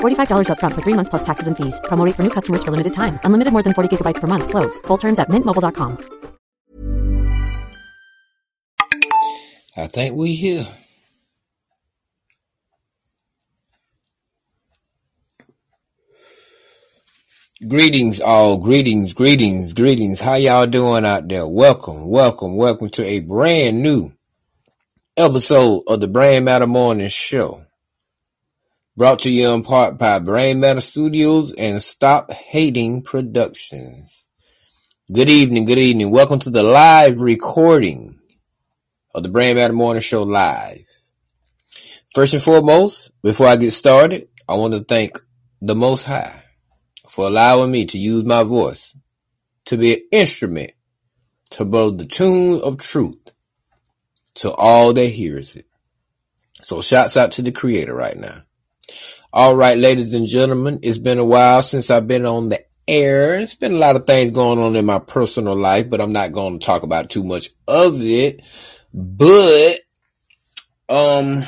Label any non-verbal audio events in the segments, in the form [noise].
$45 upfront for three months plus taxes and fees. Promo for new customers for limited time. Unlimited more than 40 gigabytes per month. Slows. Full terms at mintmobile.com. I think we here. Greetings, all. Greetings, greetings, greetings. How y'all doing out there? Welcome, welcome, welcome to a brand new episode of the Brain Matter Morning Show. Brought to you in part by Brain Matter Studios and Stop Hating Productions. Good evening, good evening. Welcome to the live recording of the Brain Matter Morning Show live. First and foremost, before I get started, I want to thank the Most High for allowing me to use my voice to be an instrument to blow the tune of truth to all that hears it. So shouts out to the creator right now. All right, ladies and gentlemen, it's been a while since I've been on the air. It's been a lot of things going on in my personal life, but I'm not going to talk about too much of it. But, um,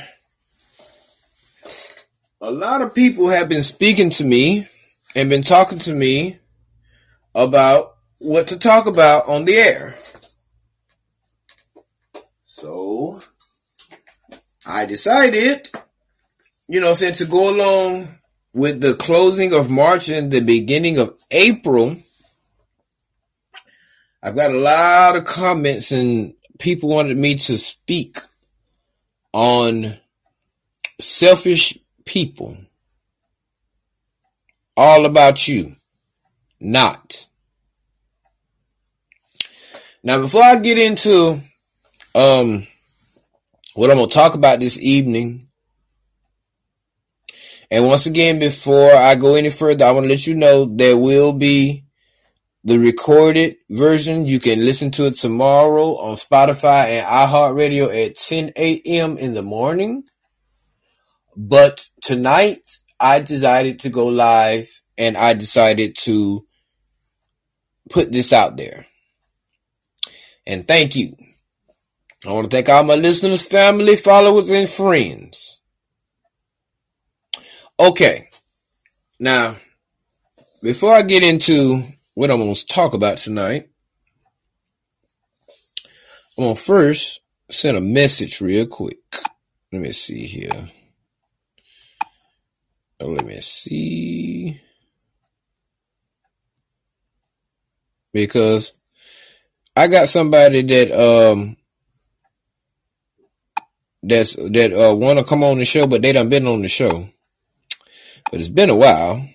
a lot of people have been speaking to me and been talking to me about what to talk about on the air. So I decided, you know, saying to go along with the closing of March and the beginning of April, I've got a lot of comments and people wanted me to speak on selfish people. All about you, not. Now, before I get into um what I'm going to talk about this evening, and once again, before I go any further, I want to let you know there will be the recorded version. You can listen to it tomorrow on Spotify and iHeartRadio at 10 a.m. in the morning. But tonight, I decided to go live and I decided to put this out there. And thank you. I want to thank all my listeners, family, followers, and friends. Okay. Now, before I get into what I'm going to talk about tonight, I'm going to first send a message real quick. Let me see here. Oh, let me see. Because I got somebody that um that's that uh want to come on the show, but they done been on the show but it's been a while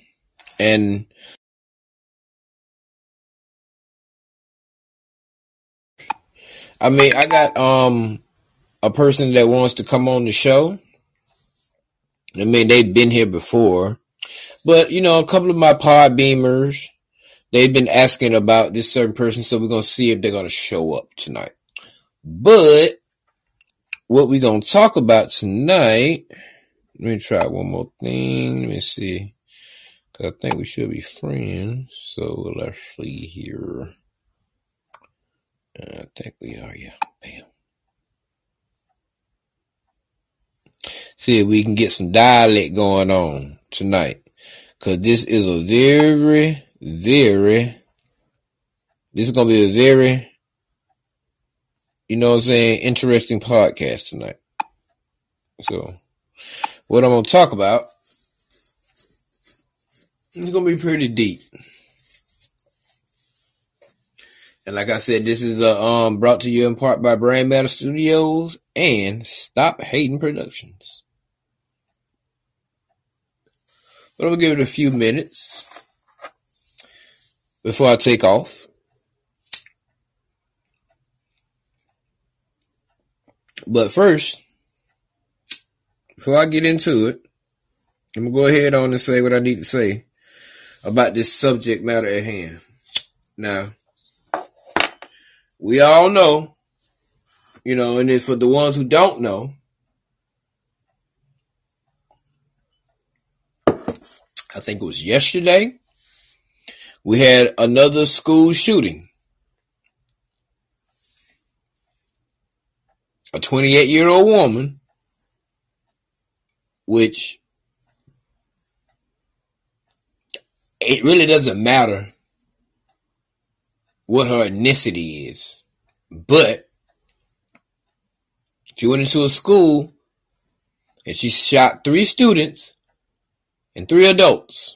and I mean, I got um a person that wants to come on the show. I mean, they've been here before, but you know, a couple of my pod beamers, they've been asking about this certain person, so we're gonna see if they're gonna show up tonight. But what we're gonna talk about tonight let me try one more thing. Let me see. Cause I think we should be friends. So let's see here. I think we are, yeah. Bam. See if we can get some dialect going on tonight. Cause this is a very, very, this is to be a very, you know what I'm saying, interesting podcast tonight. So what I'm going to talk about is going to be pretty deep. And like I said, this is uh, um, brought to you in part by Brain Matter Studios and Stop Hating Productions. But I'm going to give it a few minutes before I take off. But first, before I get into it, I'm gonna go ahead on and say what I need to say about this subject matter at hand. Now, we all know, you know, and it's for the ones who don't know. I think it was yesterday. We had another school shooting. A 28 year old woman which it really doesn't matter what her ethnicity is. But she went into a school and she shot three students and three adults.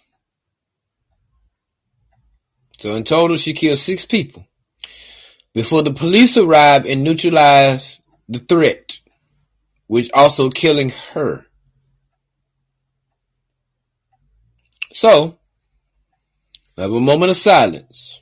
So in total, she killed six people before the police arrived and neutralized the threat, which also killing her. So, have a moment of silence.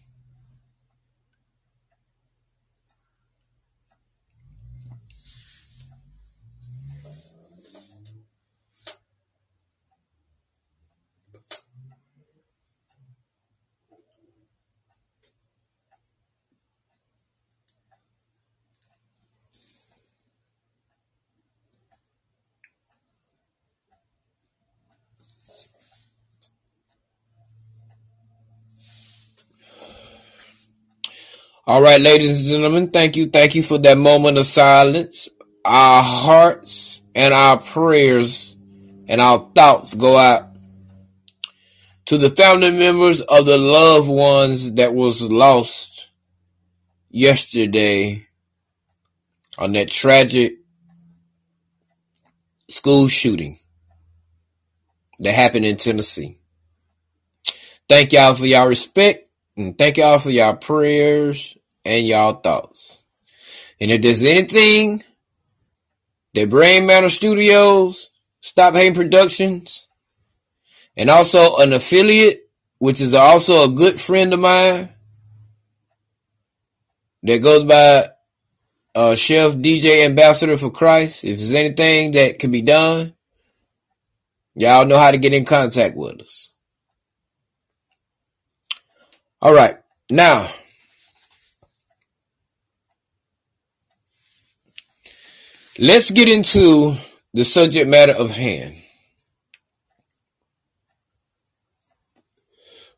All right, ladies and gentlemen, thank you. Thank you for that moment of silence. Our hearts and our prayers and our thoughts go out to the family members of the loved ones that was lost yesterday on that tragic school shooting that happened in Tennessee. Thank y'all for y'all respect and thank y'all for y'all prayers and y'all thoughts. And if there's anything that Brain Matter Studios, Stop Hating Productions, and also an affiliate, which is also a good friend of mine that goes by uh, Chef DJ Ambassador for Christ. If there's anything that can be done, y'all know how to get in contact with us. All right. Now, let's get into the subject matter of hand.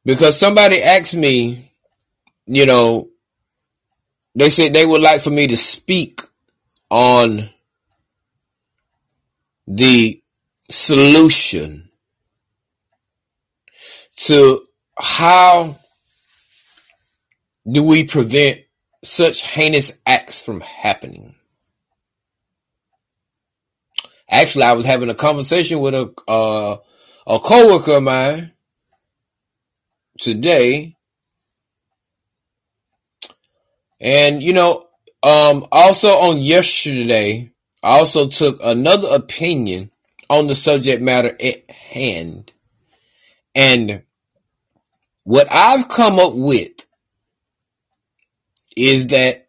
Because somebody asked me, you know, they said they would like for me to speak on the solution to how do we prevent such heinous acts from happening? Actually, I was having a conversation with a uh, a coworker of mine today, and you know, um, also on yesterday, I also took another opinion on the subject matter at hand, and what I've come up with is that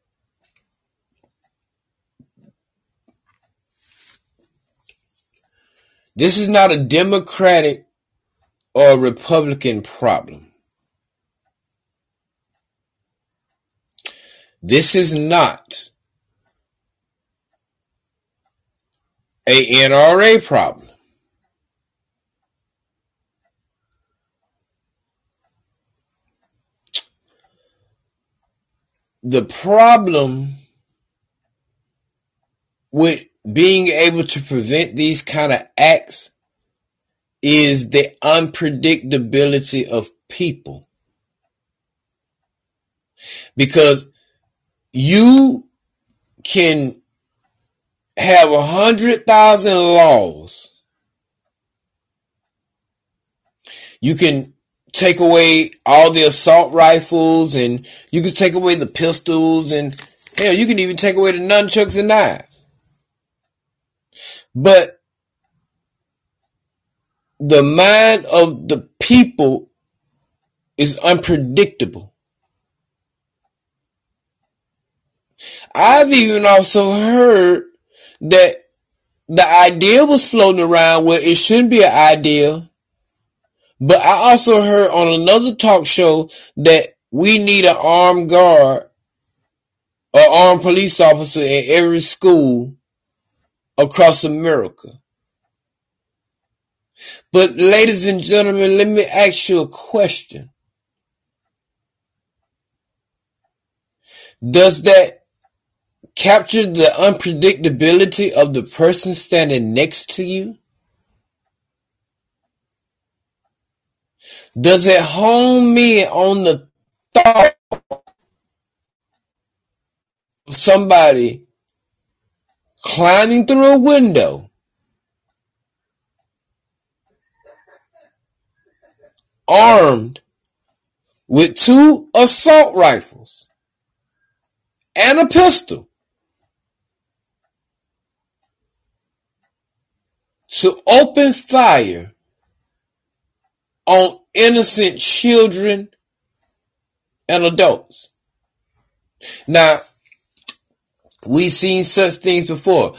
this is not a Democratic or Republican problem. This is not a NRA problem. The problem with being able to prevent these kind of acts is the unpredictability of people. Because you can have a hundred thousand laws. You can take away all the assault rifles and you can take away the pistols and hell, you can even take away the nunchucks and knives. But the mind of the people is unpredictable. I've even also heard that the idea was floating around where it shouldn't be an idea but I also heard on another talk show that we need an armed guard or armed police officer in every school across America. But ladies and gentlemen, let me ask you a question. Does that capture the unpredictability of the person standing next to you? Does it home in on the thought of somebody climbing through a window? Armed with two assault rifles and a pistol. To open fire on innocent children and adults. Now, we've seen such things before.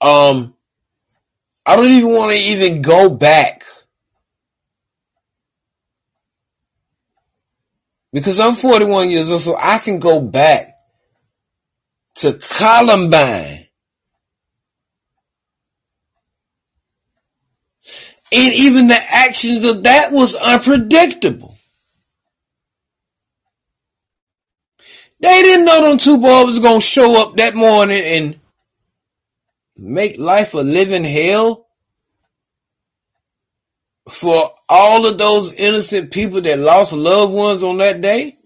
Um, I don't even want to even go back because I'm 41 years old, so I can go back to Columbine And even the actions of that was unpredictable. They didn't know them two boys was gonna show up that morning and make life a living hell for all of those innocent people that lost loved ones on that day?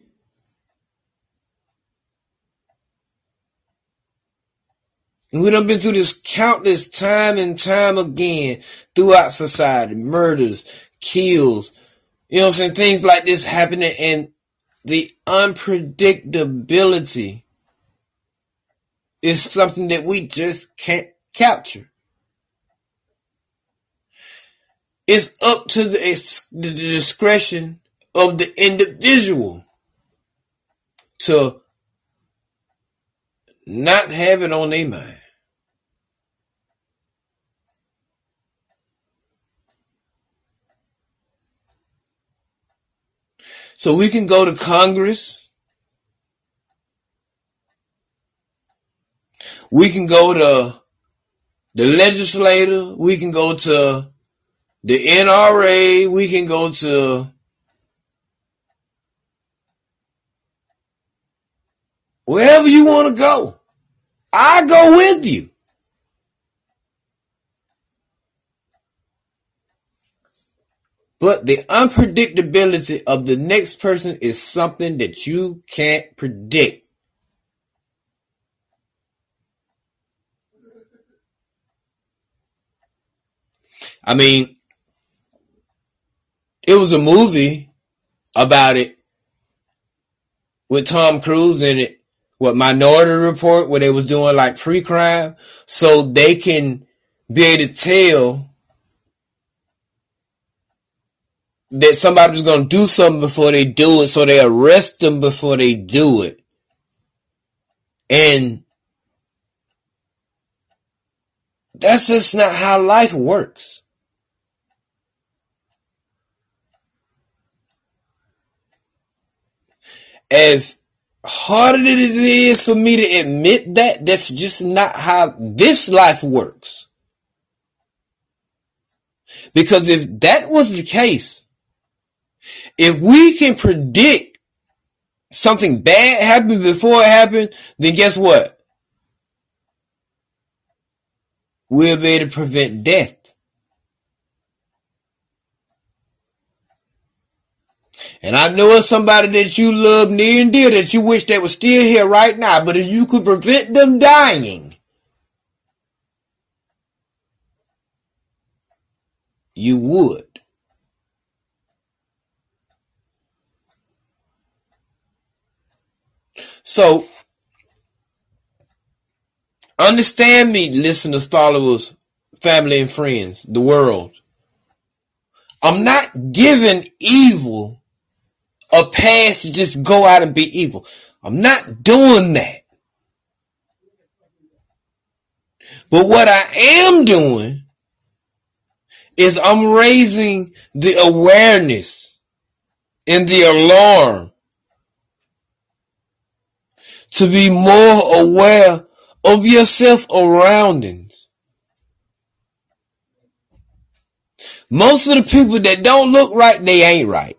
We done been through this countless time and time again throughout society. Murders, kills, you know what I'm saying? Things like this happening and the unpredictability is something that we just can't capture. It's up to the, the discretion of the individual to not have it on their mind. So we can go to Congress. We can go to the legislator. We can go to the NRA. We can go to wherever you want to go. I go with you. But the unpredictability of the next person is something that you can't predict. I mean, it was a movie about it with Tom Cruise in it. What Minority Report, where they was doing like pre-crime, so they can be able to tell that somebody's going to do something before they do it, so they arrest them before they do it. And that's just not how life works. As hard as it is for me to admit that, that's just not how this life works. Because if that was the case, if we can predict something bad happened before it happened, then guess what? We'll be able to prevent death. And I know it's somebody that you love near and dear that you wish they were still here right now, but if you could prevent them dying, you would. So, understand me, listeners, followers, family, and friends, the world. I'm not giving evil a pass to just go out and be evil. I'm not doing that. But what I am doing is I'm raising the awareness and the alarm to be more aware of your surroundings. Most of the people that don't look right, they ain't right.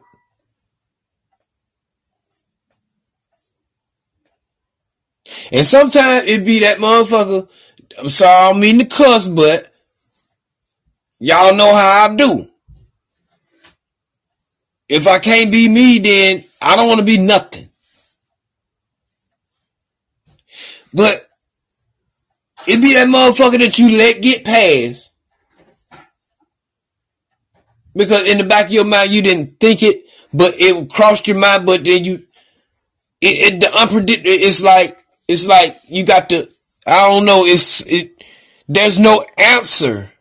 And sometimes it be that motherfucker. I'm sorry, I don't mean to cuss, but y'all know how I do. If I can't be me, then I don't want to be nothing. But it be that motherfucker that you let get past. Because in the back of your mind you didn't think it, but it crossed your mind, but then you it, it the unpredictable it's like it's like you got to I don't know, it's it there's no answer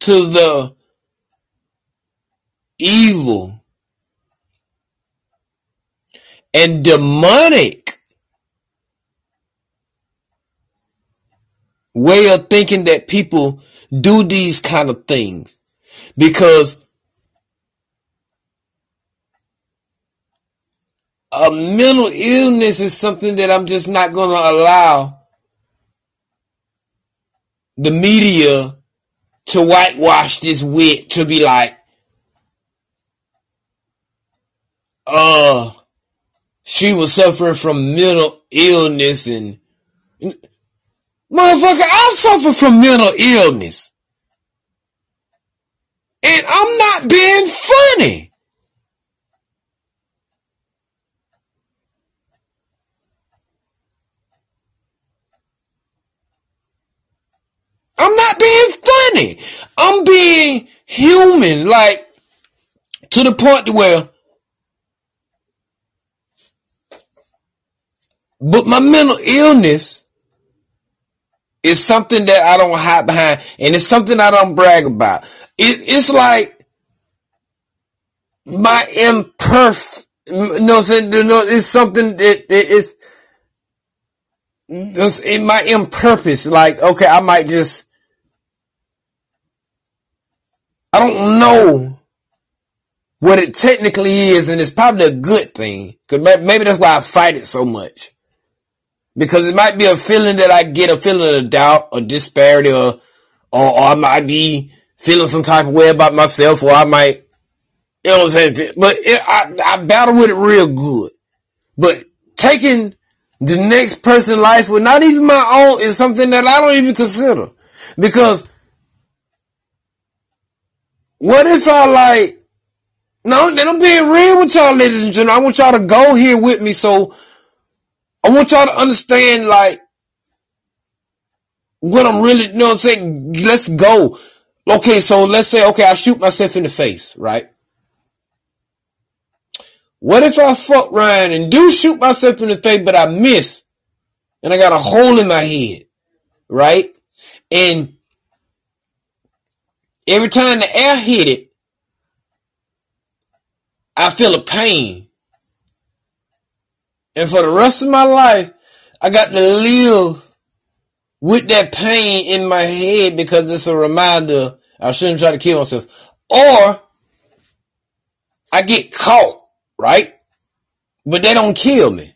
to the evil and demonic way of thinking that people do these kind of things. Because a mental illness is something that I'm just not going to allow the media to whitewash this wit to be like, uh she was suffering from mental illness and, motherfucker, I suffer from mental illness. And I'm not being funny. I'm not being funny. I'm being human, like to the point where but my mental illness is something that I don't hide behind and it's something I don't brag about. It, it's like my imperfect, no, it's something that it's, it's in my impurpose. Like, okay, I might just, I don't know what it technically is, and it's probably a good thing. Cause maybe that's why I fight it so much. Because it might be a feeling that I get, a feeling of doubt or disparity, or, or, or I might be feeling some type of way about myself, or I might, you know what I'm saying? But it, I, I battle with it real good. But taking the next person's life, or not even my own, is something that I don't even consider. Because what if I like, no, then I'm being real with y'all, ladies and gentlemen. I want y'all to go here with me. So I want y'all to understand, like, what I'm really, you know what I'm saying? Let's go. Okay, so let's say, okay, I shoot myself in the face, right? What if I fuck Ryan and do shoot myself in the face, but I miss and I got a hole in my head, right? And every time the air hit it, I feel a pain. And for the rest of my life, I got to live with that pain in my head because it's a reminder I shouldn't try to kill myself. Or I get caught, right? But they don't kill me.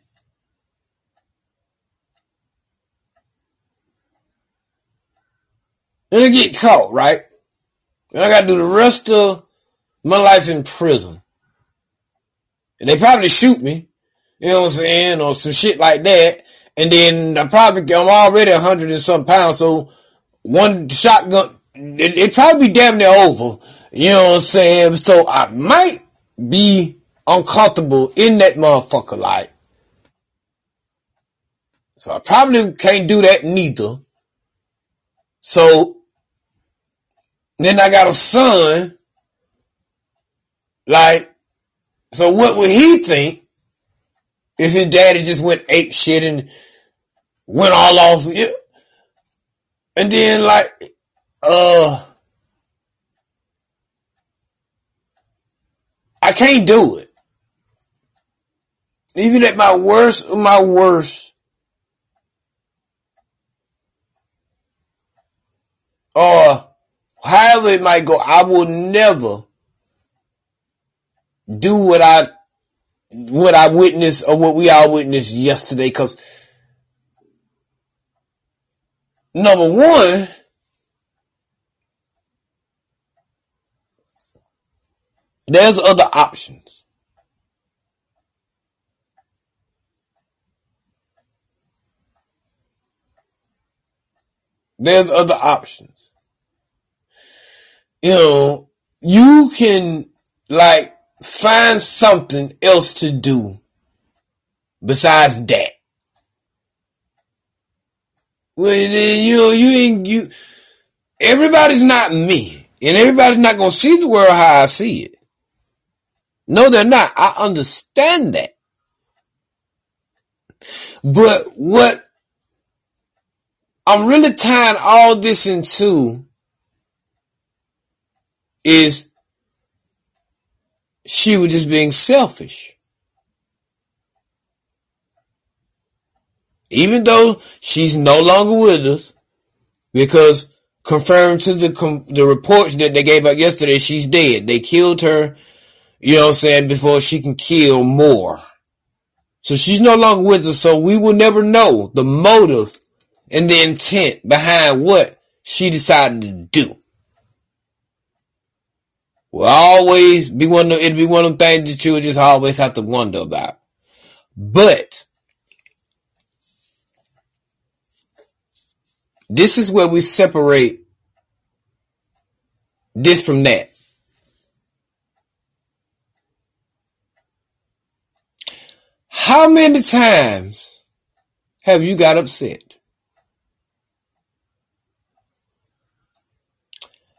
Then I get caught, right? And I got to do the rest of my life in prison. And they probably shoot me, you know what I'm saying, or some shit like that. And then I probably, I'm already a hundred and some pounds, so one shotgun, it, it probably be damn near over. You know what I'm saying? So I might be uncomfortable in that motherfucker like. So I probably can't do that neither. So then I got a son. Like, so what would he think if his daddy just went ape shit and went all off? you. And then like, uh, I can't do it. Even at my worst my worst, or however it might go, I will never do what I what I witnessed or what we all witnessed yesterday. Because number one, there's other options. There's other options. You know, you can like find something else to do besides that. Well, you know, you ain't, you, everybody's not me. And everybody's not to see the world how I see it. No, they're not. I understand that. But what I'm really tying all this into is she was just being selfish. Even though she's no longer with us, because confirmed to the the reports that they gave out yesterday, she's dead. They killed her, you know what I'm saying, before she can kill more. So she's no longer with us, so we will never know the motive and the intent behind what she decided to do. Will always be one of it'll be one of them things that you'll just always have to wonder about. But this is where we separate this from that. How many times have you got upset?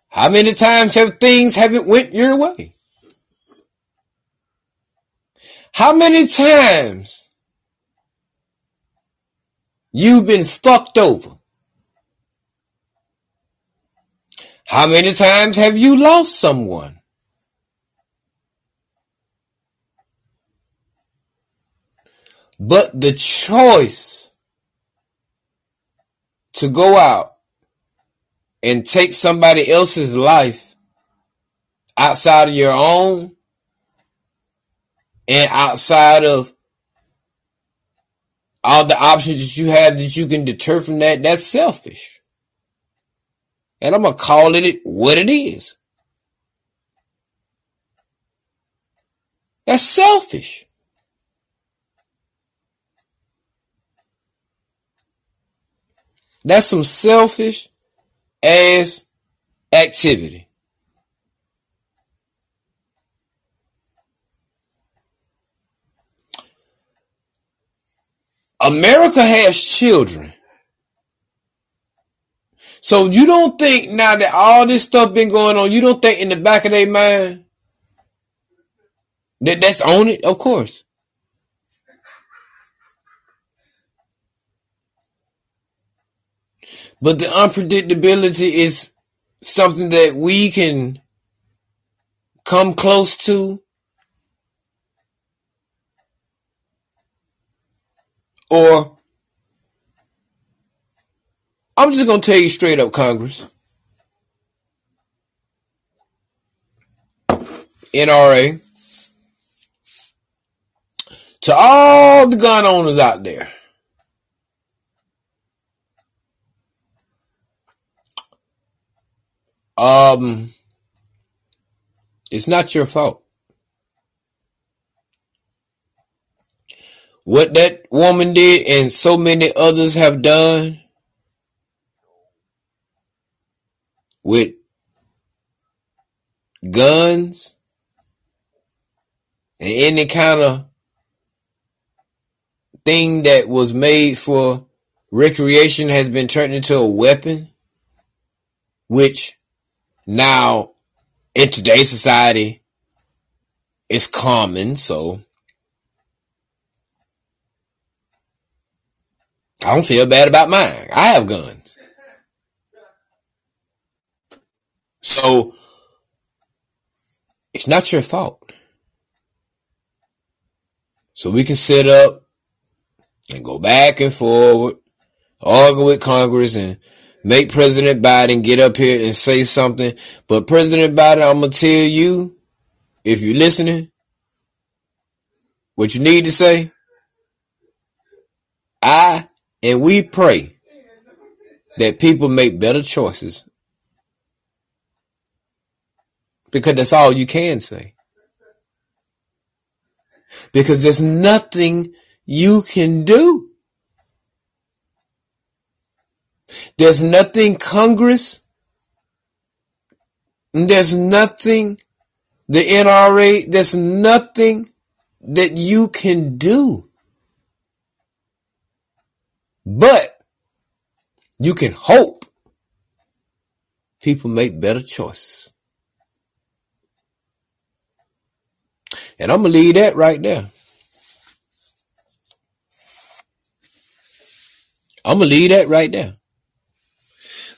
How many times have things haven't went your way? How many times you've been fucked over? How many times have you lost someone? But the choice to go out and take somebody else's life outside of your own and outside of all the options that you have that you can deter from that, that's selfish. And I'm going to call it what it is. That's selfish. That's some selfish ass activity. America has children. So you don't think now that all this stuff been going on, you don't think in the back of their mind that that's on it? Of course. But the unpredictability is something that we can come close to. Or I'm just going to tell you straight up Congress. NRA to all the gun owners out there Um, it's not your fault. What that woman did and so many others have done with guns and any kind of thing that was made for recreation has been turned into a weapon, which now, in today's society, it's common, so I don't feel bad about mine. I have guns. So it's not your fault. So we can sit up and go back and forward, argue with Congress and make President Biden get up here and say something. But President Biden, I'm going to tell you, if you're listening, what you need to say, I and we pray that people make better choices. Because that's all you can say. Because there's nothing you can do. There's nothing Congress, there's nothing the NRA, there's nothing that you can do. But you can hope people make better choices. And I'm going to leave that right there. I'm going to leave that right there.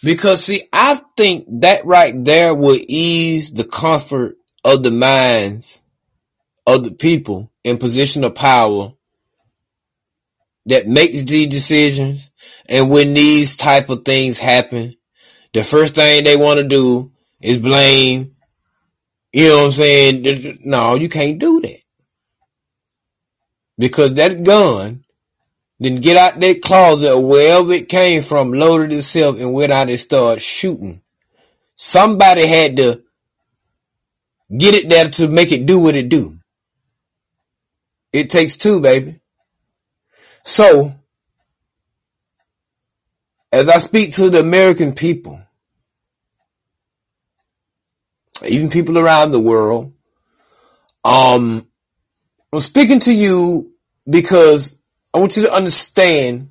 Because see, I think that right there would ease the comfort of the minds of the people in position of power that makes these decisions. And when these type of things happen, the first thing they want to do is blame. You know what I'm saying? No, you can't do that. Because that gun then get out that closet or wherever it came from, loaded itself, and went out and started shooting. Somebody had to get it there to make it do what it do. It takes two, baby. So, as I speak to the American people, even people around the world, um, I'm speaking to you because I want you to understand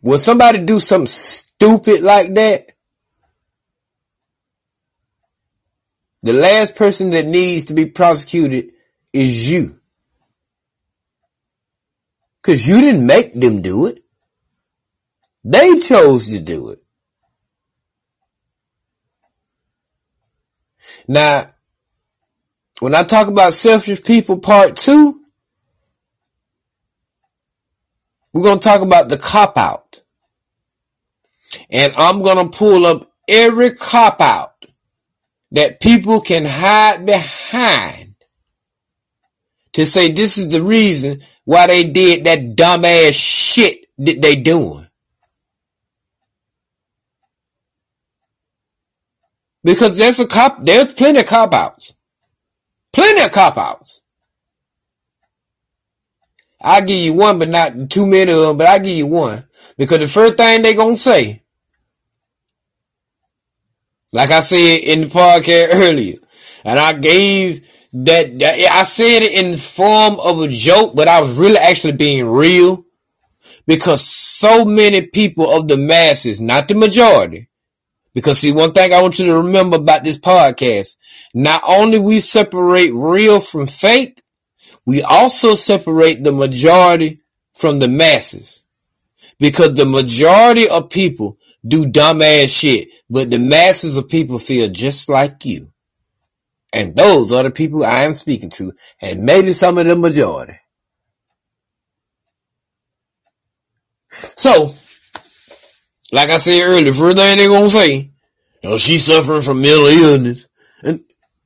when somebody do something stupid like that, the last person that needs to be prosecuted is you. Cause you didn't make them do it. They chose to do it. Now, when I talk about selfish people part two, we're going to talk about the cop out. And I'm going to pull up every cop out that people can hide behind to say this is the reason why they did that dumbass shit that they doing. Because there's a cop, there's plenty of cop outs. Plenty of cop outs. I'll give you one, but not too many of them, but I'll give you one. Because the first thing they gonna say, like I said in the podcast [laughs] earlier, and I gave that, that I said it in the form of a joke, but I was really actually being real because so many people of the masses, not the majority, because see, one thing I want you to remember about this podcast, not only we separate real from fake, we also separate the majority from the masses. Because the majority of people do dumbass shit, but the masses of people feel just like you. And those are the people I am speaking to, and maybe some of the majority. So, like I said earlier, first thing they gonna say, you know, she's suffering from mental illness. And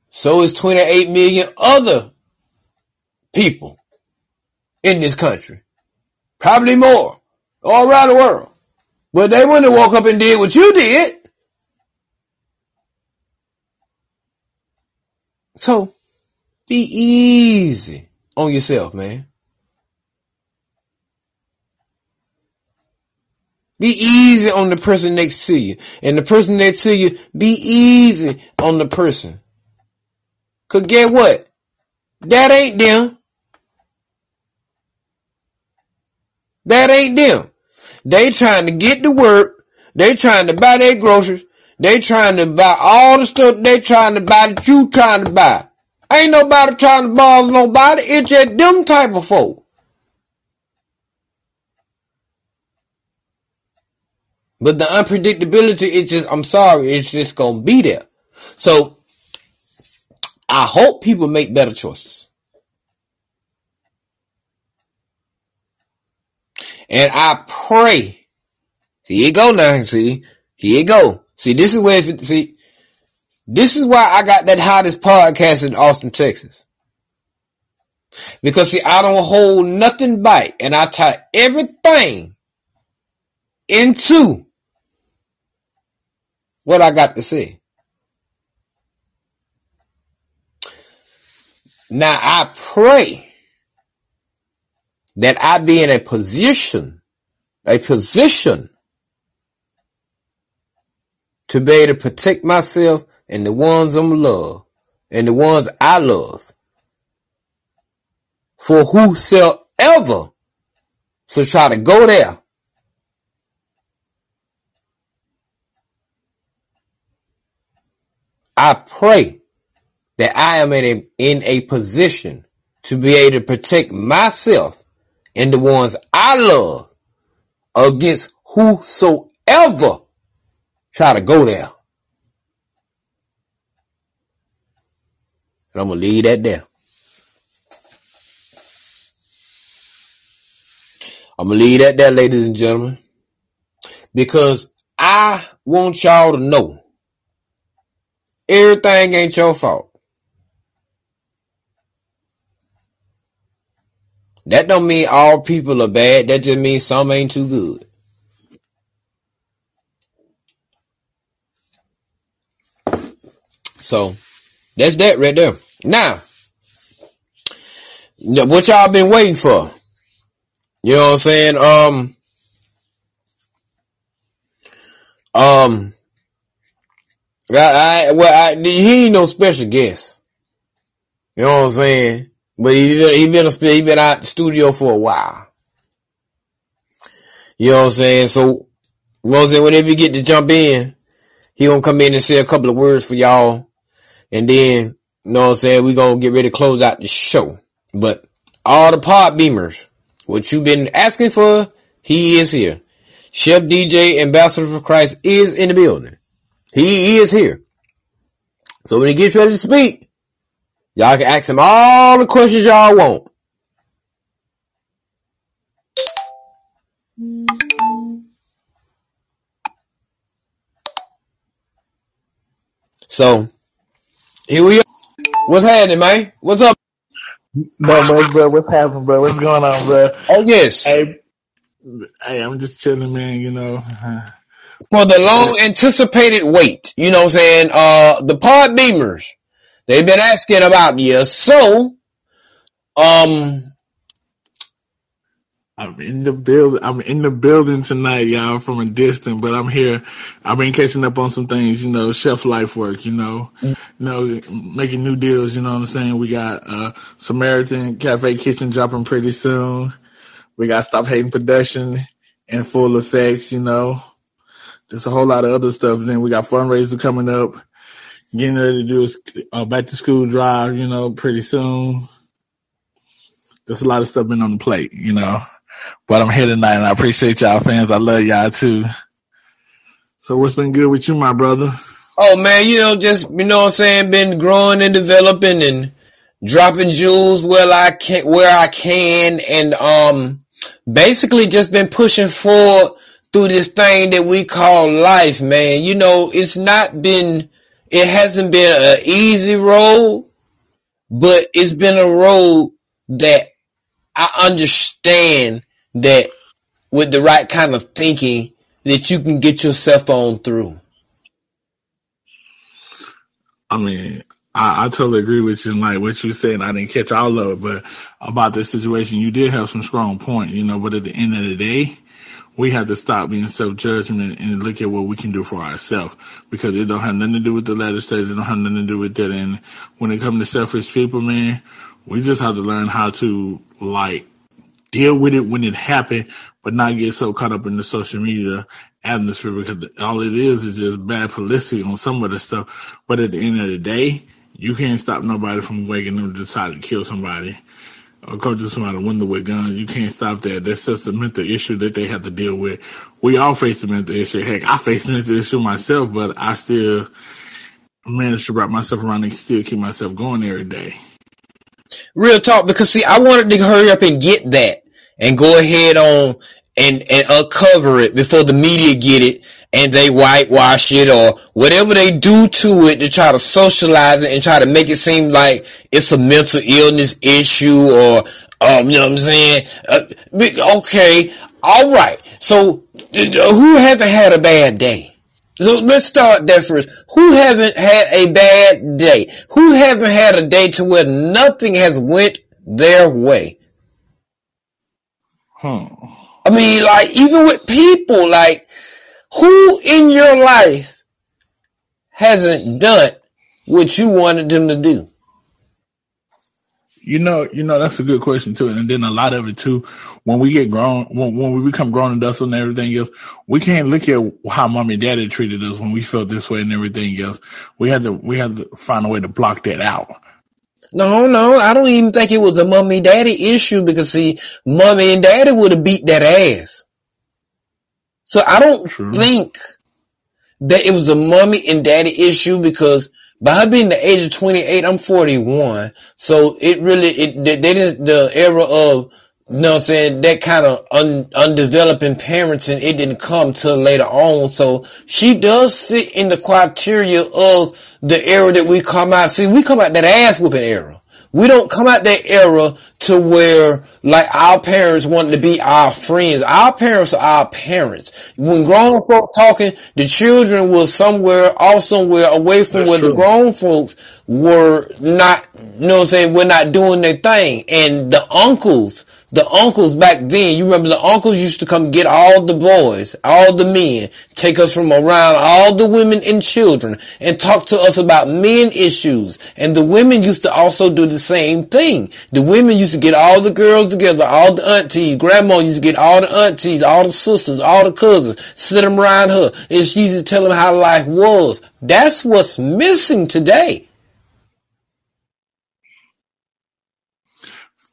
so is 28 million other people in this country. Probably more. All around the world. But they wouldn't have woke up and did what you did. So be easy on yourself, man. Be easy on the person next to you. And the person next to you, be easy on the person. Cause get what? That ain't them. That ain't them. They trying to get to work. They trying to buy their groceries. They trying to buy all the stuff they trying to buy that you trying to buy. Ain't nobody trying to bother nobody. It's just them type of folk. But the unpredictability, it's just, I'm sorry, it's just gonna be there. So, I hope people make better choices. And I pray. Here you go now, see? Here you go. See, this is where, if see, this is why I got that hottest podcast in Austin, Texas. Because see, I don't hold nothing back and I tie everything into what I got to say. Now I pray that I be in a position, a position to be able to protect myself and the ones I'm love and the ones I love for whosoever so try to go there. I pray that I am in a, in a position to be able to protect myself and the ones I love against whosoever try to go there. And I'm going to leave that there. I'm going to leave that there, ladies and gentlemen, because I want y'all to know everything ain't your fault. That don't mean all people are bad. That just means some ain't too good. So that's that right there. Now, what y'all been waiting for? You know what I'm saying? Um, um, I, I well, I, he ain't no special guest. You know what I'm saying? But he he been he been out studio for a while. You know what I'm saying? So, saying? Whenever you get to jump in, he gonna come in and say a couple of words for y'all, and then you know what I'm saying? We gonna get ready to close out the show. But all the pod beamers, what you been asking for, he is here. Chef DJ Ambassador for Christ is in the building. He is here. So when he gets ready to speak, Y'all can ask him all the questions y'all want. So, here we are. What's happening, man? What's up? No, bro, bro, what's happening, bro? What's going on, bro? Oh, yes. Hey, hey I'm just chilling, man, you know. For the long anticipated wait, you know what I'm saying? Uh, the pod beamers They've been asking about you. So, um, I'm in the build. I'm in the building tonight, y'all, from a distance, but I'm here. I've been catching up on some things, you know, chef life work, you know, you know, making new deals. You know what I'm saying? We got uh, Samaritan Cafe Kitchen dropping pretty soon. We got Stop Hating Production in full effects. You know, there's a whole lot of other stuff. And then we got fundraiser coming up getting ready to do a back to school drive, you know, pretty soon. There's a lot of stuff been on the plate, you know. But I'm here tonight and I appreciate y'all fans. I love y'all too. So what's been good with you, my brother? Oh man, you know, just you know what I'm saying, been growing and developing and dropping jewels where I can where I can and um basically just been pushing forward through this thing that we call life, man. You know, it's not been it hasn't been an easy road, but it's been a road that I understand that with the right kind of thinking that you can get yourself on through. I mean, I, I totally agree with you. And like what you said, I didn't catch all of it, but about this situation, you did have some strong point, you know, but at the end of the day, we have to stop being self-judgment and look at what we can do for ourselves because it don't have nothing to do with the legislators. It don't have nothing to do with that. And when it comes to selfish people, man, we just have to learn how to like deal with it when it happened, but not get so caught up in the social media atmosphere because all it is is just bad publicity on some of the stuff. But at the end of the day, you can't stop nobody from waking up to decide to kill somebody or go to somebody window with guns. You can't stop that. That's just a mental issue that they have to deal with. We all face a mental issue. Heck, I face a mental issue myself, but I still manage to wrap myself around and still keep myself going every day. Real talk, because see, I wanted to hurry up and get that and go ahead on and, and uncover it before the media get it and they whitewash it or whatever they do to it to try to socialize it and try to make it seem like it's a mental illness issue or um, you know what I'm saying? Uh, okay, all right. So who hasn't had a bad day? So let's start there first. Who haven't had a bad day? Who haven't had a day to where nothing has went their way? Hmm. I mean, like even with people, like who in your life hasn't done what you wanted them to do? You know, you know that's a good question too, and then a lot of it too. When we get grown, when, when we become grown adults and everything else, we can't look at how mommy and daddy treated us when we felt this way and everything else. We had to we had to find a way to block that out. No, no, I don't even think it was a mommy daddy issue because see, mommy and daddy would have beat that ass. So I don't True. think that it was a mommy and daddy issue because by her being the age of 28, I'm 41. So it really, it, they, they didn't, the era of, you know what I'm saying, that kind of un, undeveloping parenting, it didn't come till later on. So she does fit in the criteria of the era that we come out. See, we come out that ass whooping era. we don't come out that era to where like our parents wanted to be our friends. Our parents are our parents. When grown folk talking, the children were somewhere off somewhere away from That's where the grown folks were not, you know what I'm saying, we're not doing their thing. And the uncles, the uncles back then, you remember the uncles used to come get all the boys, all the men, take us from around all the women and children and talk to us about men issues. And the women used to also do the same thing. The women used to get all the girls together, all the aunties, grandma used to get all the aunties, all the sisters, all the cousins, sit them around her and she used to tell them how life was. That's what's missing today.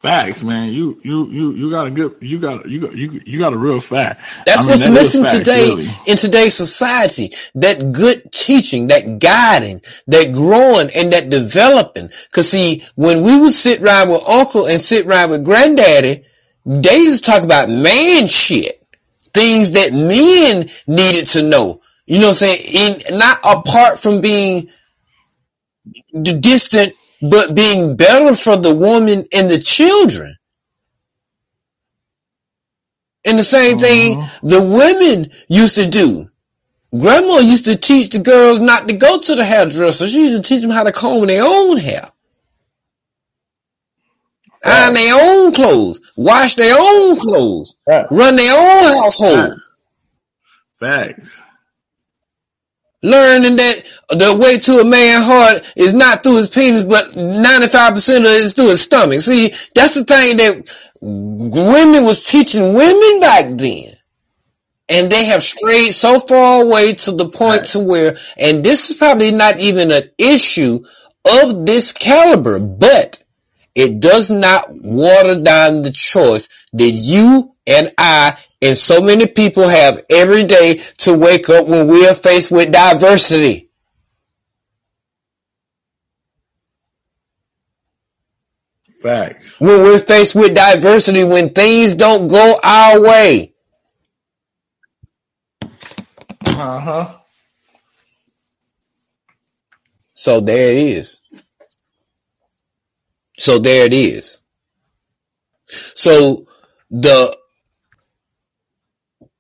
Facts, man. You you you you got a good you got you got you you got a real fact. That's I mean, what's that is missing facts, today really. in today's society. That good teaching, that guiding, that growing and that developing. Cause see, when we would sit around with uncle and sit around with granddaddy, they used to talk about man shit. Things that men needed to know. You know what I'm saying? In, not apart from being the distant, but being better for the woman and the children. And the same thing mm-hmm. the women used to do. Grandma used to teach the girls not to go to the hairdresser. She used to teach them how to comb their own hair. Iron their own clothes. Wash their own clothes. Right. Run their own household. Facts. Learning that the way to a man's heart is not through his penis, but 95% of it is through his stomach. See, that's the thing that women was teaching women back then. And they have strayed so far away to the point to where, and this is probably not even an issue of this caliber, but it does not water down the choice that you and I and so many people have every day to wake up when we are faced with diversity. Facts. When we're faced with diversity, when things don't go our way. Uh huh. So there it is. So there it is. So the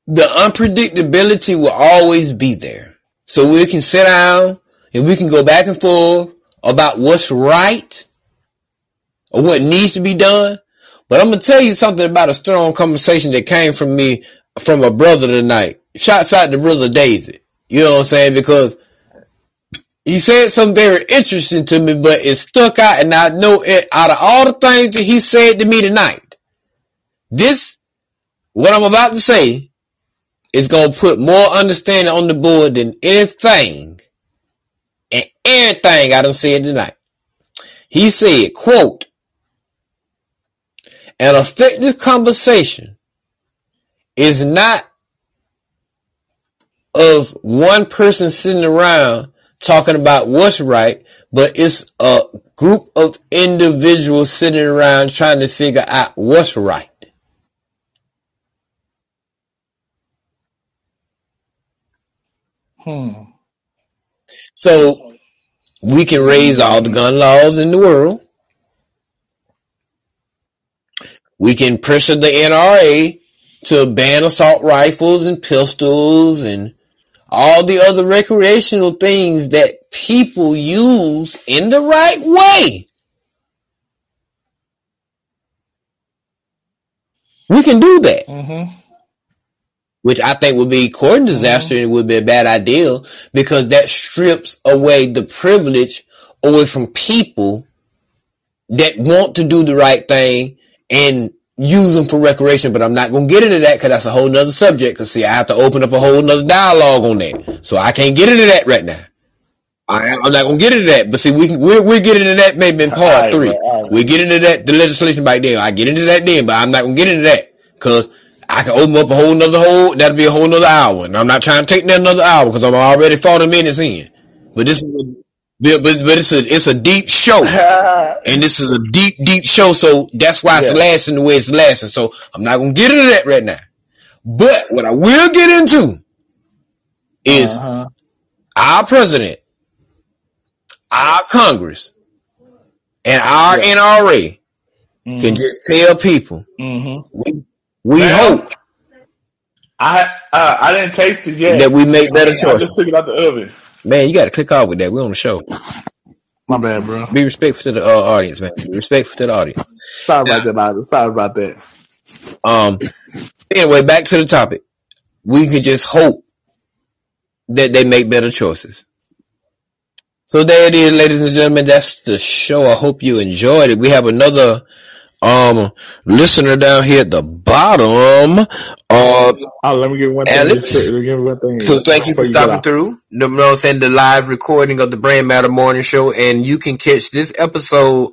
the unpredictability will always be there. So we can sit down and we can go back and forth about what's right or what needs to be done. But I'm gonna tell you something about a strong conversation that came from me from a brother tonight. Shouts out to brother David. You know what I'm saying? Because he said something very interesting to me, but it stuck out, and I know it out of all the things that he said to me tonight, this, what I'm about to say, is gonna put more understanding on the board than anything and everything I done said tonight. He said, quote, an effective conversation is not of one person sitting around talking about what's right, but it's a group of individuals sitting around trying to figure out what's right. Hmm. So we can raise all the gun laws in the world. We can pressure the NRA to ban assault rifles and pistols and all the other recreational things that people use in the right way. We can do that. Mm-hmm. Which I think would be court mm-hmm. disaster and it would be a bad idea because that strips away the privilege away from people that want to do the right thing and use them for recreation. But I'm not going to get into that because that's a whole nother subject. Cause see, I have to open up a whole nother dialogue on that. So I can't get into that right now. I, I'm not going to get into that. But see, we can, we're, we're getting into that maybe in part Alright, three. bro, alright. We get into that, the legislation back then. I get into that then, but I'm not going to get into that because I can open up a whole nother whole, that'll be a whole nother hour. And I'm not trying to take that another hour because I'm already 40 minutes in. But this is, a, but, but it's a, it's a deep show. [laughs] And this is a deep, deep show, so that's why it's Yeah. lasting the way it's lasting. So I'm not gonna get into that right now. But what I will get into is Uh-huh. our president, our Congress, and our Yeah. NRA Mhm. can just tell people, Mhm. we, we Man. hope I uh, I didn't taste it yet. that we make better I choices. just took it out the oven. Man, you got to click off with that. We're on the show. My bad, bro. Be respectful to the uh, audience, man. Be respectful to the audience. Sorry about that, Ida. Sorry about that. Um. Anyway, back to the topic. We can just hope that they make better choices. So there it is, ladies and gentlemen. That's the show. I hope you enjoyed it. We have another um listener down here at the bottom. Uh, Oh, let me give one thing. Alex. Give one thing. so thank you for stopping out. through. You know what I'm saying? The live recording of the Brain Matter Morning Show, and you can catch this episode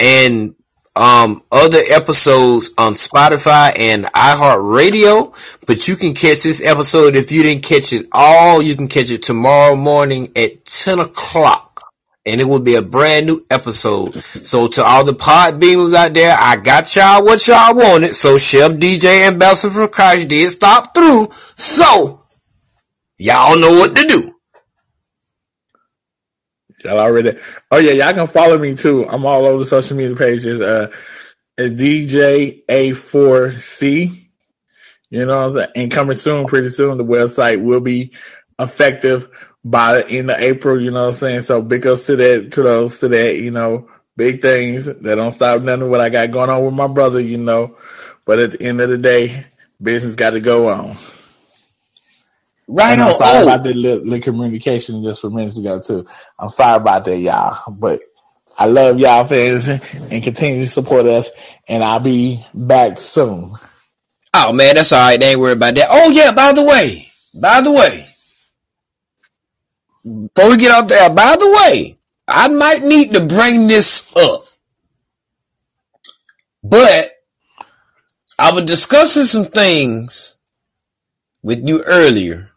and um other episodes on Spotify and iHeartRadio. But you can catch this episode if you didn't catch it all. You can catch it tomorrow morning at ten o'clock. And it will be a brand new episode. So to all the pod beamers out there, I got y'all what y'all wanted. So Chef DJ and Ambassador for Christ did stop through. So y'all know what to do. Y'all already. Oh yeah, y'all can follow me too. I'm all over the social media pages. Uh, DJ A4C. You know what I'm saying? And coming soon, pretty soon, the website will be effective by the end of April. You know what I'm saying? So big ups to that. Kudos to that. You know, big things that don't stop nothing of what I got going on with my brother. You know, but at the end of the day, business got to go on. Right And I'm on. sorry Oh, about the little communication just for minutes ago too. I'm sorry about that, y'all. But I love y'all fans and continue to support us. And I'll be back soon. oh man, that's all right. They ain't worried about that. Oh yeah, by the way, by the way, before we get out there, by the way, I might need to bring this up, but I was discussing some things with you earlier,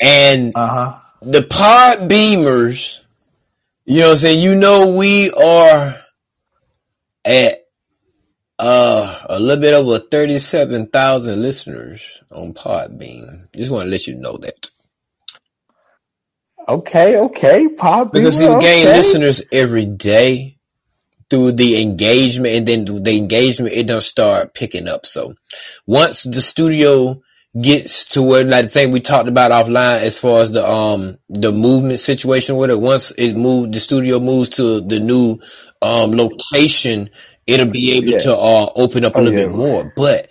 and Uh huh. the pod beamers, you know what I'm saying? You know, we are at uh a little bit over 37,000 listeners on Podbeam. Just want to let you know that. Okay, okay. Pop Because Beamer, we gain okay. listeners every day through the engagement and then the engagement it don't start picking up. So once the studio gets to where like the thing we talked about offline as far as the um the movement situation with it, once it moved the studio moves to the new um location, it'll be able Yeah. to uh open up a Oh, little yeah. bit more. But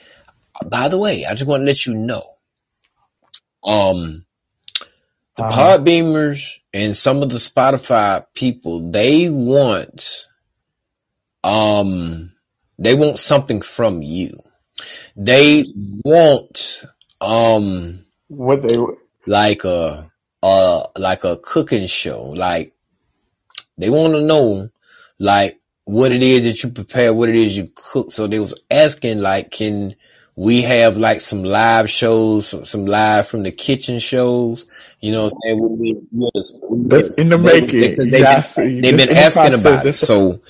by the way, I just want to let you know. Um the Uh-huh. Podbeamers and some of the Spotify people, they want, um, they want something from you. They want, um, What they like a, uh, like a cooking show. Like they want to know, like what it is that you prepare, what it is you cook. So they was asking, like, can we have like some live shows, some, some live from the kitchen shows? You know what I'm saying? We, we, yes, in the they- making. they- guys been, they've been asking about it. So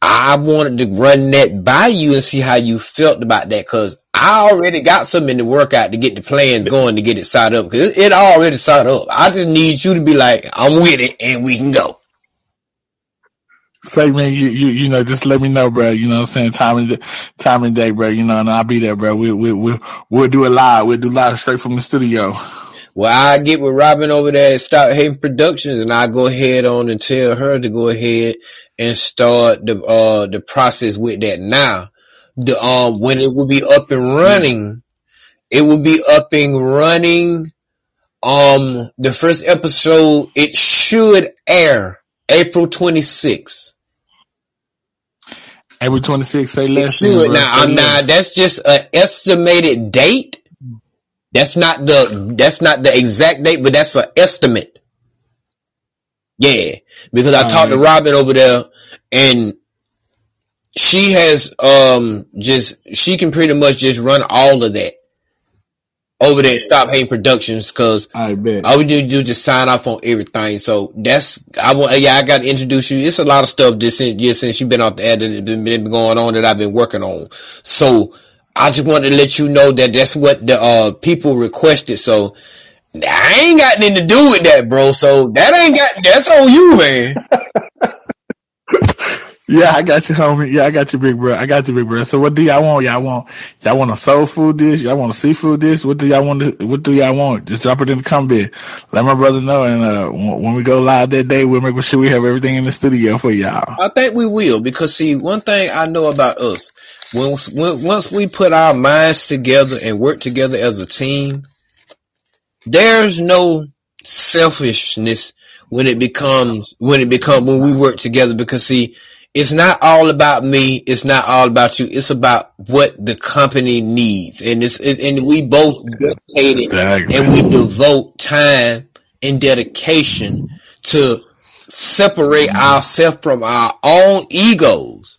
I wanted to run that by you and see how you felt about that because I already got something in the workout to get the plans going to get it set up because it, it already set up. I just need you to be like, I'm with it and we can go. Say man, you, you you know, just let me know, bro. You know what I'm saying? Time and time and day, bro. You know, and I'll be there, bro. We we we we'll do it live. We'll do live straight from the studio. Well, I get with Robin over there at Stop Hating Productions, and I go ahead on and tell her to go ahead and start the uh the process with that. Now, the um when it will be up and running, it will be up and running. Um, the first episode it should air April twenty sixth. April 26th, say It less. should. Now, I'm not. That's just an estimated date. That's not the. That's not the exact date, but that's an estimate. Yeah, because I talked to Robin over there, and she has um just she can pretty much just run all of that over there. Stop Hating Productions because I bet. all we do do just sign off on everything. So that's I want. Yeah, I got to introduce you. It's a lot of stuff just since yeah, since you've been off the air that been, been going on that I've been working on. So I just wanted to let you know that that's what the uh people requested. So I ain't got nothing to do with that, bro. So that ain't got that's on you, man. [laughs] Yeah, I got you, homie. Yeah, I got you, big bro. I got you, big bro. So what do y'all want? Y'all want y'all want a soul food dish? Y'all want a seafood dish? What do y'all want? To, what do y'all want? Just drop it in the comment. Let my brother know, and uh, when we go live that day, we'll make sure we have everything in the studio for y'all. I think we will because see, one thing I know about us, once we put our minds together and work together as a team, there's no selfishness when it becomes when it becomes when we work together because see it's not all about me. It's not all about you. It's about what the company needs, and it's it, and we both dedicated exactly. and we devote time and dedication to separate ourselves from our own egos.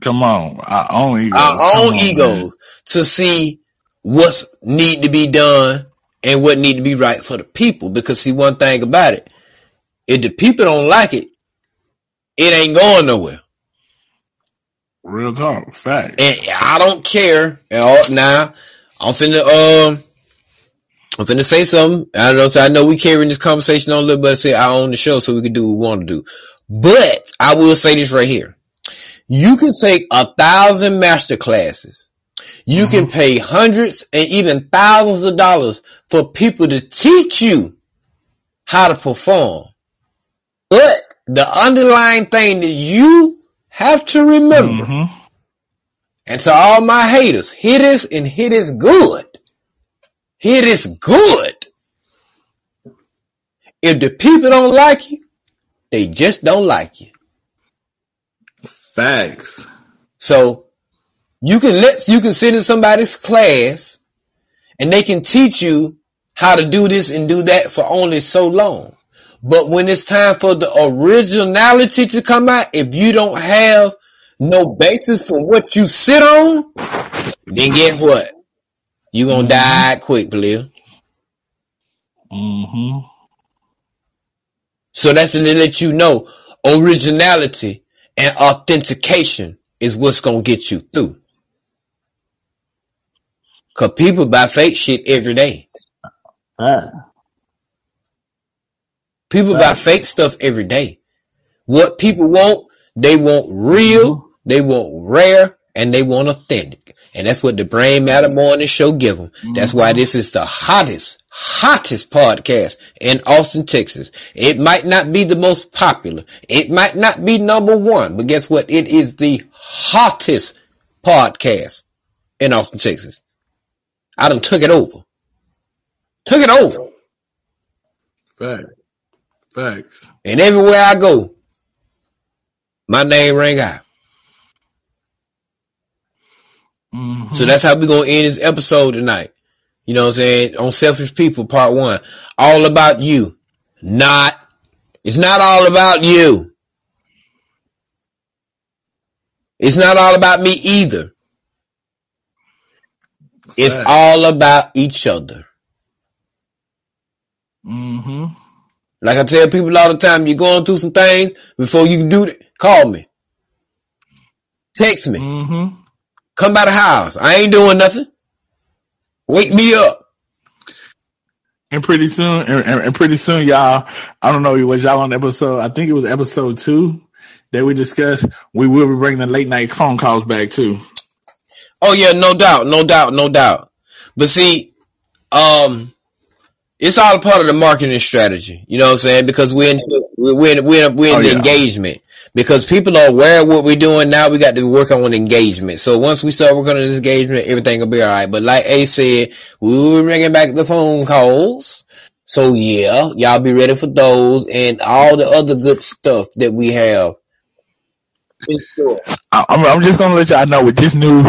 Come on, our own egos. Our own on, egos man. to see what's need to be done and what need to be right for the people. Because see, one thing about it, if the people don't like it, it ain't going nowhere. Real talk, fact. And I don't care. Now, I'm finna um, I'm finna say something. I don't know. So I know we carrying this conversation on a little bit. Say I own the show, so we can do what we want to do. But I will say this right here: you can take a thousand master classes. You mm-hmm. can pay hundreds and even thousands of dollars for people to teach you how to perform. But the underlying thing that you have to remember, mm-hmm. and to all my haters, hit is and hit is good. Hit is good. If the people don't like you, they just don't like you. Facts. So you can let you can sit in somebody's class and they can teach you how to do this and do that for only so long. But when it's time for the originality to come out, if you don't have no basis for what you sit on, then get what? You gonna mm-hmm. die quick, player. Mm-hmm. So that's to let you know originality and authentication is what's gonna get you through. Cause people buy fake shit every day. Uh. People buy fake stuff every day. What people want, they want real, mm-hmm. they want rare, and they want authentic. And that's what the Brain Matter Morning Show give them. Mm-hmm. That's why this is the hottest, hottest podcast in Austin, Texas. It might not be the most popular. It might not be number one, but guess what? It is the hottest podcast in Austin, Texas. I done took it over. Took it over. Fact. Facts. And everywhere I go, my name rang out. Mm-hmm. So that's how we're gonna end this episode tonight. You know what I'm saying? On Selfish People, part one. All about you. Not it's not all about you. It's not all about me either. It's all about each other. Mm-hmm. Like I tell people all the time, you're going through some things before you can do it. Call me, text me, mm-hmm. come by the house. I ain't doing nothing. Wake me up. And pretty soon, and, and, pretty soon, y'all. I don't know, was y'all on episode? I think it was episode two that we discussed. We will be bringing the late night phone calls back too. Oh yeah, no doubt, no doubt, no doubt. But see, um, it's all a part of the marketing strategy. You know what I'm saying? Because we're in, we're in, we're in, we're in oh, the yeah. engagement. Because people are aware of what we're doing now, we got to work on engagement. So once we start working on this engagement, everything will be all right. But like A said, we will be bringing back the phone calls. So yeah, y'all be ready for those and all the other good stuff that we have I'm, I'm just gonna let y'all know with this new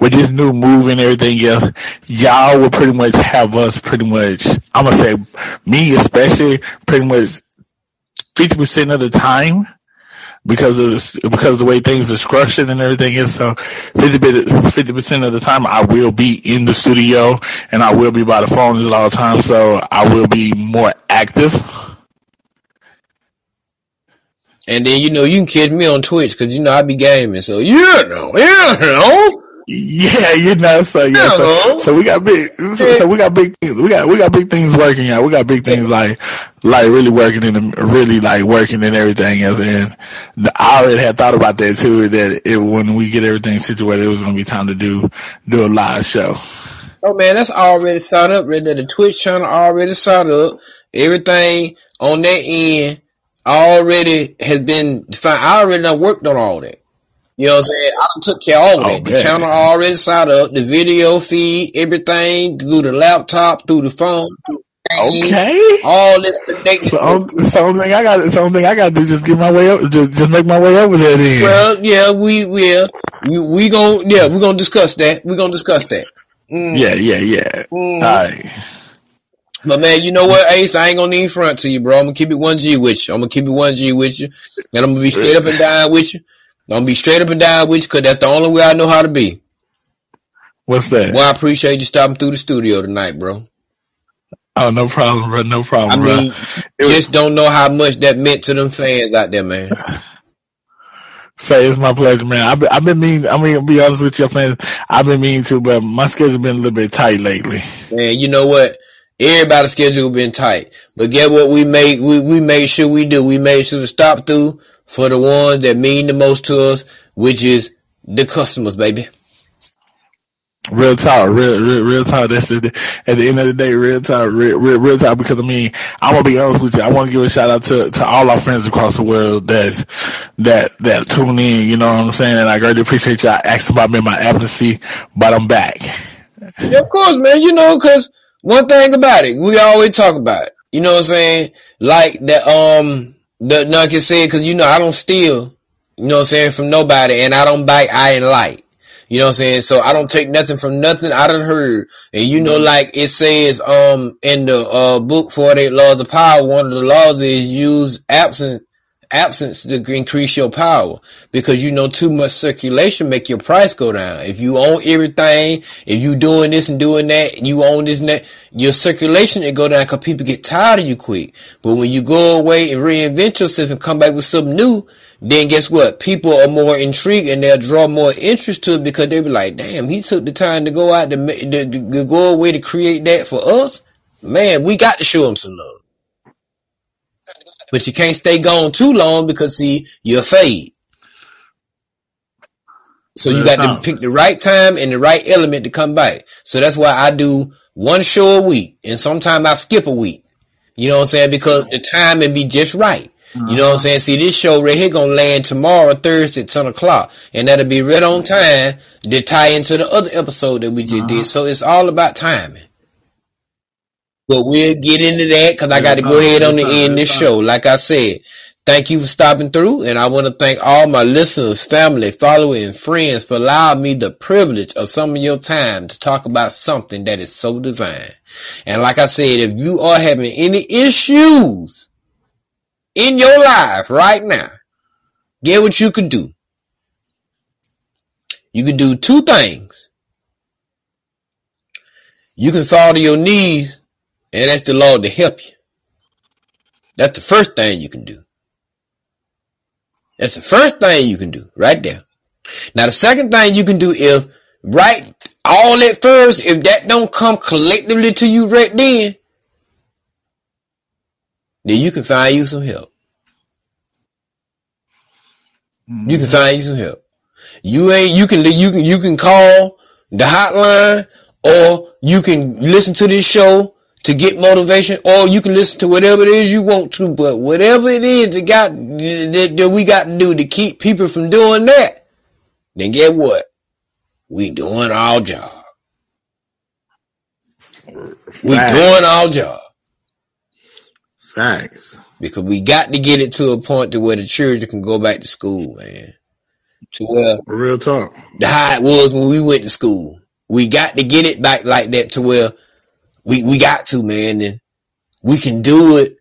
with this new move and everything else, y'all will pretty much have us pretty much. I'm gonna say me especially pretty much fifty percent of the time because of the, because of the way things are structured and everything is. So 50 percent of the time I will be in the studio and I will be by the phone a lot of times. So I will be more active. And then you know you can catch me on Twitch because you know I be gaming. So you know, you know, Yeah, you know, so yeah, so, so we got big, so, so, we got big things, we got we got big things working out. We got big things like like really working in the really like working and everything else. And I already had thought about that too. That it, when we get everything situated, it was gonna be time to do do a live show. Oh man, that's already set up. Right there, the Twitch channel already set up. Everything on that end already has been defined. I already done worked on all that. You know what I'm saying? I took care of all of oh, that. The channel already set up, the video feed, everything through the laptop, through the phone. okay. All this connected. So, so only thing I got, so only thing I got to do just get my way up, just just make my way over there. Then. Well, yeah, we will. We we gonna yeah, we gonna discuss that. We gonna discuss that. Mm. Yeah, yeah, yeah. Mm. All right. But man, you know what, Ace? I ain't gonna need front to you, bro. I'm gonna keep it one G with you. I'm gonna keep it one G with you, and I'm gonna be straight up and down with you. I'm gonna be straight up and down with you, cause that's the only way I know how to be. What's that? Well, I appreciate you stopping through the studio tonight, bro. Oh, no problem, bro. No problem, I bro. Mean, just don't know how much that meant to them fans out there, man. [laughs] Say it's my pleasure, man. I've been, I've been mean. I mean, be honest with your fans. I've been mean to, but my schedule's been a little bit tight lately. Man, you know what? Everybody's schedule been tight, but get what we made. We we made sure we do. We made sure to stop through for the ones that mean the most to us, which is the customers, baby. Real talk, real, real, real talk. That's the, at the end of the day, real talk, real, real, real talk. Because I mean, I'm gonna be honest with you. I want to give a shout out to, to all our friends across the world that's that that tune in. You know what I'm saying? And I greatly appreciate y'all asking about me in my absence, but I'm back. Yeah, of course, man. You know, because one thing about it, we always talk about it. You know what I'm saying? Like that, um, the can say because you know I don't steal. You know what I'm saying from nobody, and I don't bite. I ain't like. You know what I'm saying? So I don't take nothing from nothing I done heard. And you know, like it says, um, in the, uh, book 48 laws of power, one of the laws is use absent, absence to increase your power because you know too much circulation make your price go down. If you own everything, if you doing this and doing that, and you own this and that, your circulation it go down because people get tired of you quick. But when you go away and reinvent yourself and come back with something new, then guess what? People are more intrigued and they'll draw more interest to it because they'll be like, damn, he took the time to go out to, to, to go away to create that for us. Man, we got to show him some love. But you can't stay gone too long because see, you're fade. So you got to pick the right time and the right element to come back. So that's why I do one show a week and sometimes I skip a week. You know what I'm saying? Because the timing be just right. Uh-huh. You know what I'm saying? See, this show right here gonna land tomorrow, Thursday at 10 o'clock. And that'll be right on time to tie into the other episode that we just uh-huh. did. So it's all about timing. But we'll get into that because I got to go ahead on the end of this show. Like I said, thank you for stopping through. And I want to thank all my listeners, family, followers, and friends for allowing me the privilege of some of your time to talk about something that is so divine. And like I said, if you are having any issues in your life right now, get what you could do. You could do two things. You can fall to your knees and ask the Lord to help you. That's the first thing you can do. That's the first thing you can do right there. Now the second thing you can do is right all at first, if that don't come collectively to you right then, then you can find you some help. Mm-hmm. You can find you some help. You ain't you can you can you can call the hotline or you can listen to this show to get motivation, or you can listen to whatever it is you want to, but whatever it is that got that, that we got to do to keep people from doing that, then get what? We doing our job. Facts. We doing our job. Thanks. Because we got to get it to a point to where the children can go back to school, man. To where real talk. The how it was when we went to school. We got to get it back like that to where we we got to, man, and we can do it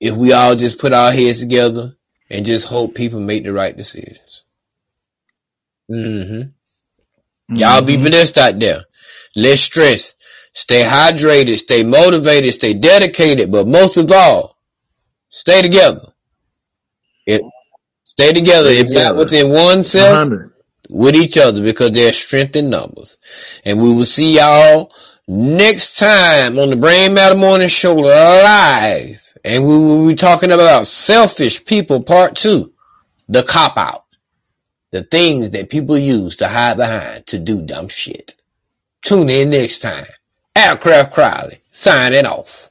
if we all just put our heads together and just hope people make the right decisions. Mm-hmm. Mm-hmm. Y'all be blessed out there. Less stress. Stay hydrated. Stay motivated. Stay dedicated. But most of all, stay together. It, stay together. Stay if together. not within oneself, with each other because there's strength in numbers. And we will see y'all next time on the Brain Matter Morning Show live. And we will be talking about selfish people part two, the cop out, the things that people use to hide behind to do dumb shit. Tune in next time. Aircraft Crowley signing off.